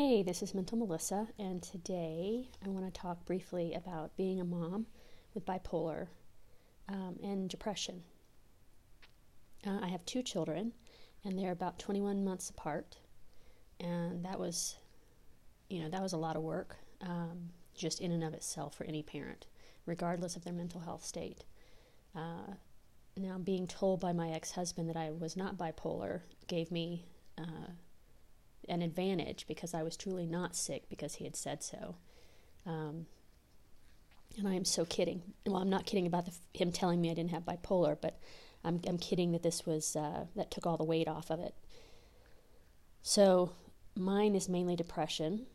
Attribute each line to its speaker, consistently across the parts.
Speaker 1: Hey, this is Mental Melissa, and today I want to talk briefly about being a mom with bipolar um, and depression. Uh, I have two children, and they're about 21 months apart, and that was, you know, that was a lot of work, um, just in and of itself for any parent, regardless of their mental health state. Uh, now, being told by my ex husband that I was not bipolar gave me uh, an advantage because I was truly not sick because he had said so. Um, and I am so kidding. Well, I'm not kidding about the, him telling me I didn't have bipolar, but I'm, I'm kidding that this was, uh, that took all the weight off of it. So mine is mainly depression.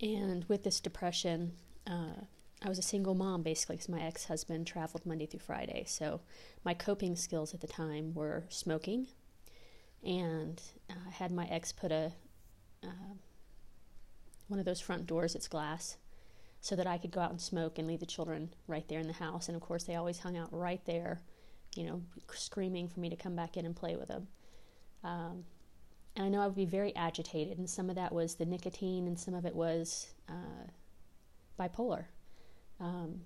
Speaker 1: And with this depression, uh, I was a single mom basically because my ex husband traveled Monday through Friday. So my coping skills at the time were smoking, and uh, had my ex put a uh, one of those front doors that's glass so that I could go out and smoke and leave the children right there in the house. And of course, they always hung out right there, you know, screaming for me to come back in and play with them. Um, and I know I would be very agitated, and some of that was the nicotine, and some of it was uh, bipolar. Um,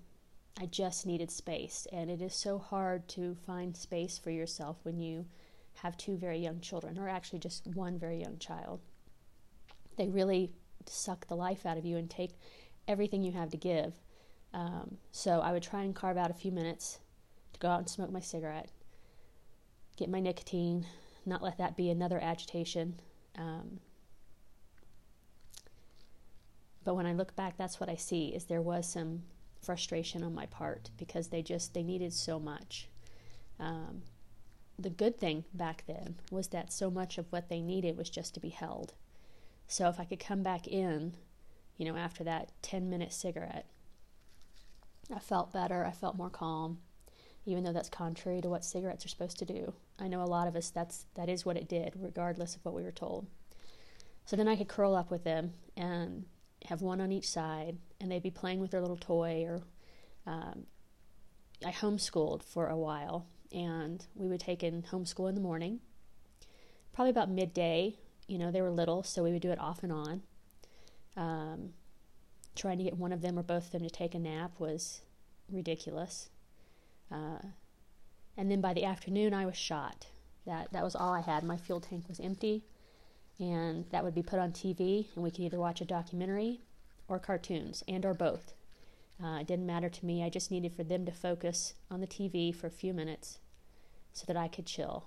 Speaker 1: I just needed space, and it is so hard to find space for yourself when you have two very young children, or actually just one very young child. They really suck the life out of you and take everything you have to give. Um, so I would try and carve out a few minutes to go out and smoke my cigarette, get my nicotine, not let that be another agitation. Um, but when I look back, that's what I see is there was some frustration on my part because they just they needed so much. Um, the good thing back then was that so much of what they needed was just to be held. So if I could come back in, you know, after that 10 minute cigarette, I felt better. I felt more calm, even though that's contrary to what cigarettes are supposed to do. I know a lot of us that's that is what it did, regardless of what we were told. So then I could curl up with them and have one on each side, and they'd be playing with their little toy. Or um, I homeschooled for a while, and we would take in homeschool in the morning. Probably about midday, you know, they were little, so we would do it off and on. Um, trying to get one of them or both of them to take a nap was ridiculous. Uh, and then by the afternoon, I was shot. That that was all I had. My fuel tank was empty, and that would be put on TV, and we could either watch a documentary or cartoons, and or both. Uh, it didn't matter to me. I just needed for them to focus on the TV for a few minutes so that I could chill.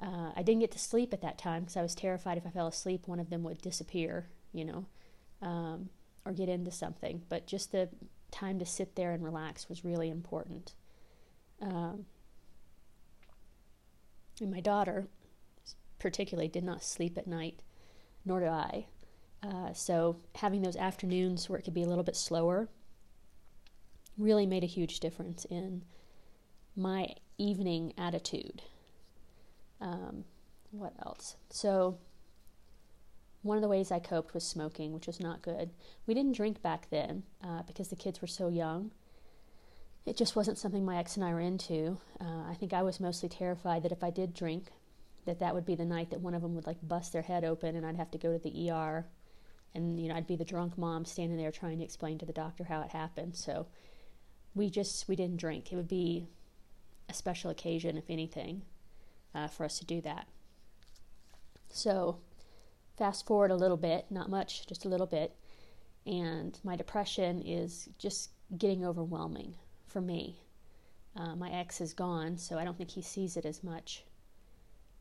Speaker 1: Uh, I didn't get to sleep at that time because I was terrified if I fell asleep, one of them would disappear, you know, um, or get into something. But just the time to sit there and relax was really important. Um, and my daughter, particularly, did not sleep at night, nor do I. Uh, so having those afternoons where it could be a little bit slower really made a huge difference in my evening attitude. Um, what else? So, one of the ways I coped was smoking, which was not good. We didn't drink back then uh, because the kids were so young. It just wasn't something my ex and I were into. Uh, I think I was mostly terrified that if I did drink, that that would be the night that one of them would like bust their head open and I'd have to go to the ER, and you know I'd be the drunk mom standing there trying to explain to the doctor how it happened. So we just we didn't drink. It would be a special occasion, if anything, uh, for us to do that. So, fast forward a little bit, not much, just a little bit, and my depression is just getting overwhelming for me. Uh, my ex is gone, so I don't think he sees it as much.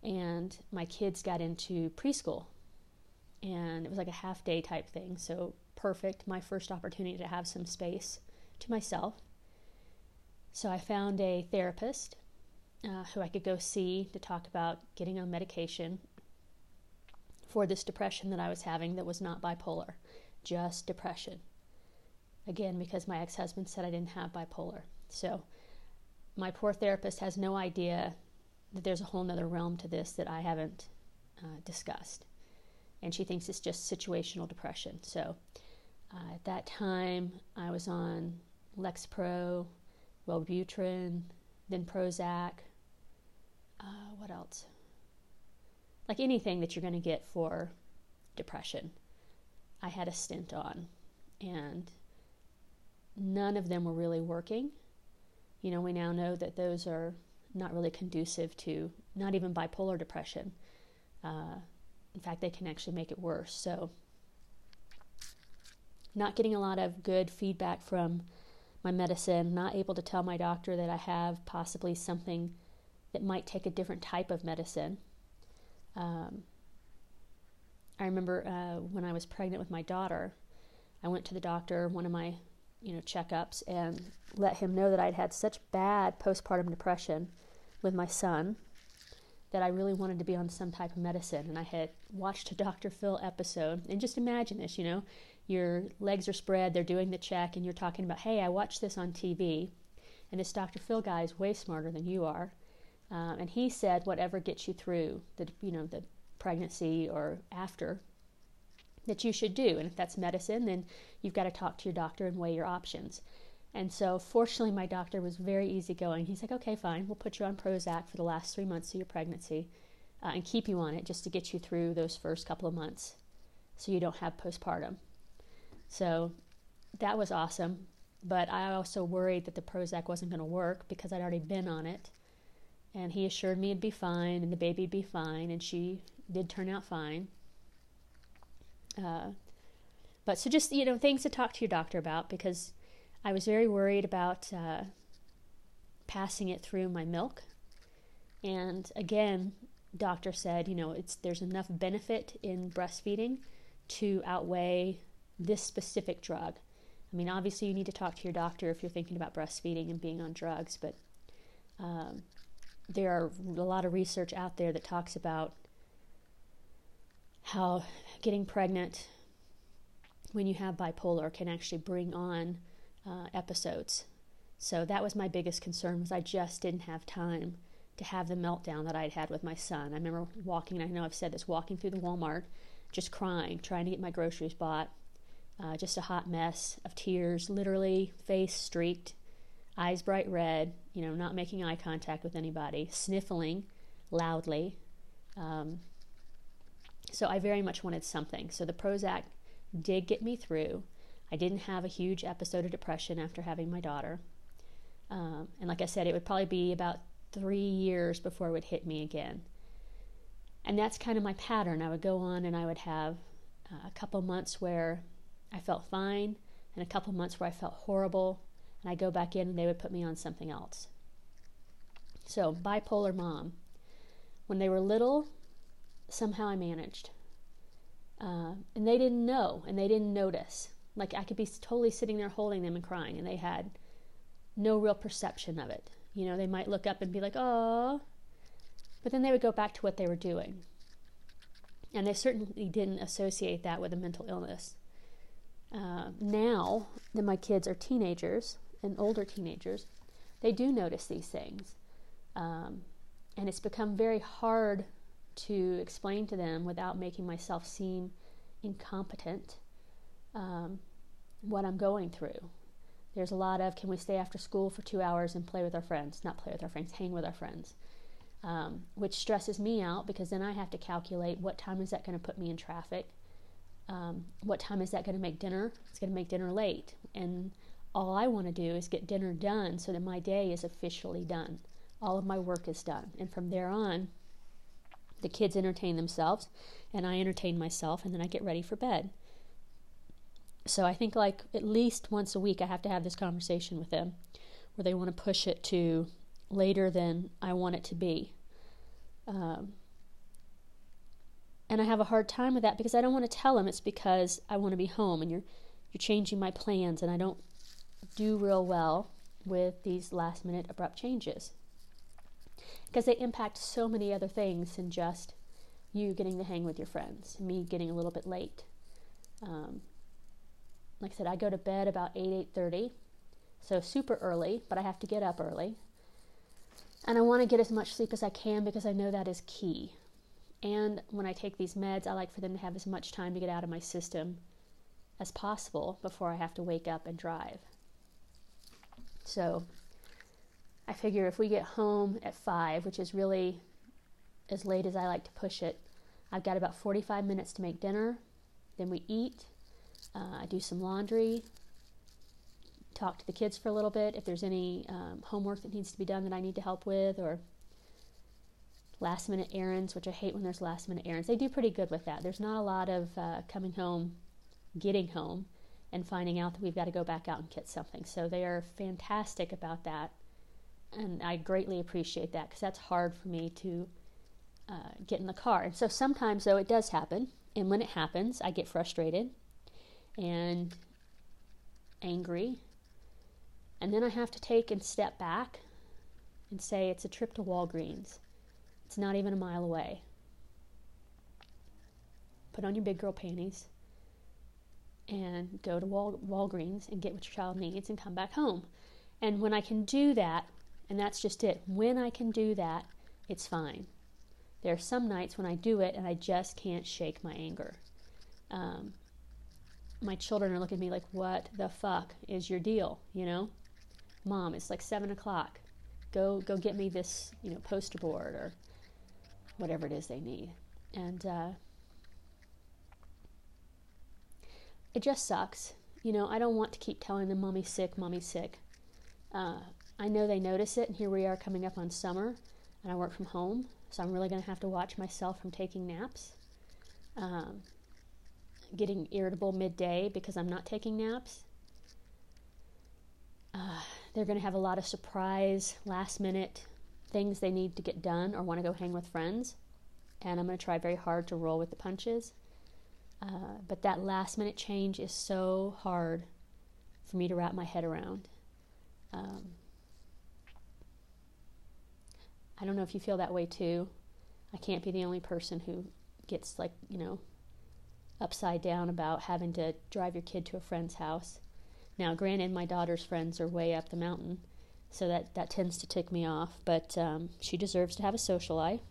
Speaker 1: And my kids got into preschool, and it was like a half day type thing, so perfect. My first opportunity to have some space to myself so I found a therapist uh, who I could go see to talk about getting on medication for this depression that I was having that was not bipolar, just depression. Again, because my ex husband said I didn't have bipolar. So my poor therapist has no idea that there's a whole other realm to this that I haven't uh, discussed. And she thinks it's just situational depression. So uh, at that time, I was on Lexapro, Wellbutrin, then Prozac. Uh, what else? Like anything that you're going to get for depression. I had a stint on, and none of them were really working. You know, we now know that those are not really conducive to not even bipolar depression. Uh, in fact, they can actually make it worse. So, not getting a lot of good feedback from my medicine, not able to tell my doctor that I have possibly something that might take a different type of medicine. Um, I remember uh, when I was pregnant with my daughter, I went to the doctor, one of my you know checkups, and let him know that I'd had such bad postpartum depression with my son that I really wanted to be on some type of medicine. And I had watched a Dr. Phil episode, and just imagine this, you know, your legs are spread, they're doing the check, and you're talking about, hey, I watched this on TV, and this Dr. Phil guy is way smarter than you are. Um, and he said, whatever gets you through the, you know, the pregnancy or after, that you should do. And if that's medicine, then you've got to talk to your doctor and weigh your options. And so, fortunately, my doctor was very easygoing. He's like, okay, fine, we'll put you on Prozac for the last three months of your pregnancy uh, and keep you on it just to get you through those first couple of months so you don't have postpartum. So, that was awesome. But I also worried that the Prozac wasn't going to work because I'd already been on it. And he assured me it'd be fine and the baby'd be fine, and she did turn out fine. Uh, but so just, you know, things to talk to your doctor about because I was very worried about uh, passing it through my milk. And again, doctor said, you know, it's there's enough benefit in breastfeeding to outweigh this specific drug. I mean, obviously, you need to talk to your doctor if you're thinking about breastfeeding and being on drugs, but um, there are a lot of research out there that talks about how getting pregnant when you have bipolar can actually bring on uh, episodes. So that was my biggest concern was I just didn't have time to have the meltdown that I'd had with my son. I remember walking, I know I've said this, walking through the Walmart, just crying, trying to get my groceries bought, uh, just a hot mess of tears, literally face streaked, eyes bright red, you know, not making eye contact with anybody, sniffling loudly. Um, so I very much wanted something. So the Prozac did get me through. I didn't have a huge episode of depression after having my daughter. Um, and like I said, it would probably be about three years before it would hit me again. And that's kind of my pattern. I would go on and I would have uh, a couple months where I felt fine, and a couple months where I felt horrible, and I go back in and they would put me on something else. So, bipolar mom. When they were little, somehow I managed. Uh, and they didn't know and they didn't notice. Like I could be totally sitting there holding them and crying, and they had no real perception of it. You know, they might look up and be like, oh, but then they would go back to what they were doing. And they certainly didn't associate that with a mental illness. Uh, now that my kids are teenagers and older teenagers, they do notice these things. Um, and it's become very hard to explain to them without making myself seem incompetent um, what I'm going through. There's a lot of can we stay after school for two hours and play with our friends? Not play with our friends, hang with our friends. Um, which stresses me out because then I have to calculate what time is that going to put me in traffic? Um, what time is that going to make dinner? It's going to make dinner late. And all I want to do is get dinner done so that my day is officially done. All of my work is done. And from there on, the kids entertain themselves, and I entertain myself, and then I get ready for bed. So I think like at least once a week I have to have this conversation with them where they want to push it to later than I want it to be. Um, and I have a hard time with that because I don't want to tell them it's because I want to be home and you're you're changing my plans and I don't do real well with these last minute abrupt changes because they impact so many other things than just you getting to hang with your friends, me getting a little bit late. Um, like I said, I go to bed about 8, 8.30, so super early, but I have to get up early. And I want to get as much sleep as I can because I know that is key. And when I take these meds, I like for them to have as much time to get out of my system as possible before I have to wake up and drive. So I figure if we get home at 5, which is really as late as I like to push it, I've got about 45 minutes to make dinner, Then we eat. Uh, I do some laundry. Talk to the kids for a little bit if there's any um, homework that needs to be done that I need to help with, or last minute errands, which I hate when there's last minute errands. They do pretty good with that. There's not a lot of uh, coming home, getting home, and finding out that we've got to go back out and get something. So they are fantastic about that. And I greatly appreciate that because that's hard for me to uh, get in the car. And so sometimes, though, it does happen. And when it happens, I get frustrated and angry. And then I have to take and step back and say it's a trip to Walgreens. It's not even a mile away. Put on your big girl panties and go to Wal- Walgreens and get what your child needs and come back home. And when I can do that, and that's just it, when I can do that, it's fine. There are some nights when I do it and I just can't shake my anger. Um, my children are looking at me like, what the fuck is your deal? You know? Mom, it's like seven o'clock. Go go get me this, you know, poster board or whatever it is they need. And uh, it just sucks. You know, I don't want to keep telling them, Mommy's sick, Mommy's sick. Uh, I know they notice it, and here we are coming up on summer, and I work from home, so I'm really going to have to watch myself from taking naps. Um, getting irritable midday because I'm not taking naps. Uh, they're going to have a lot of surprise, last minute things they need to get done or want to go hang with friends. And I'm going to try very hard to roll with the punches. Uh, but that last minute change is so hard for me to wrap my head around. Um, I don't know if you feel that way too. I can't be the only person who gets like, you know, upside down about having to drive your kid to a friend's house. Now, granted, my daughter's friends are way up the mountain, so that, that tends to tick me off, but um, she deserves to have a social life,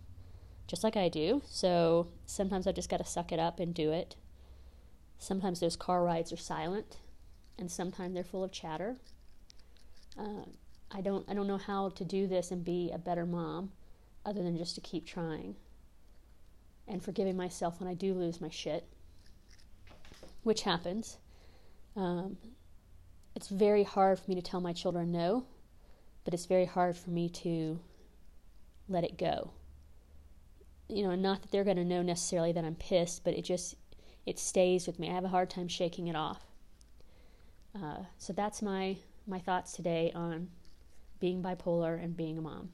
Speaker 1: just like I do. So sometimes I just got to suck it up and do it. Sometimes those car rides are silent, and sometimes they're full of chatter. Uh, I don't I don't know how to do this and be a better mom other than just to keep trying and forgiving myself when I do lose my shit, which happens. Um, it's very hard for me to tell my children no, but it's very hard for me to let it go. You know, not that they're going to know necessarily that I'm pissed, but it just it stays with me. I have a hard time shaking it off. Uh, so that's my my thoughts today on being bipolar and being a mom.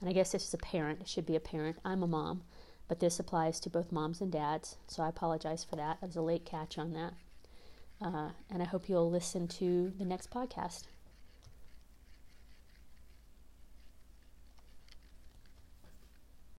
Speaker 1: And I guess this is a parent, it should be a parent. I'm a mom, but this applies to both moms and dads, so I apologize for that. That was a late catch on that. Uh, and I hope you'll listen to the next podcast.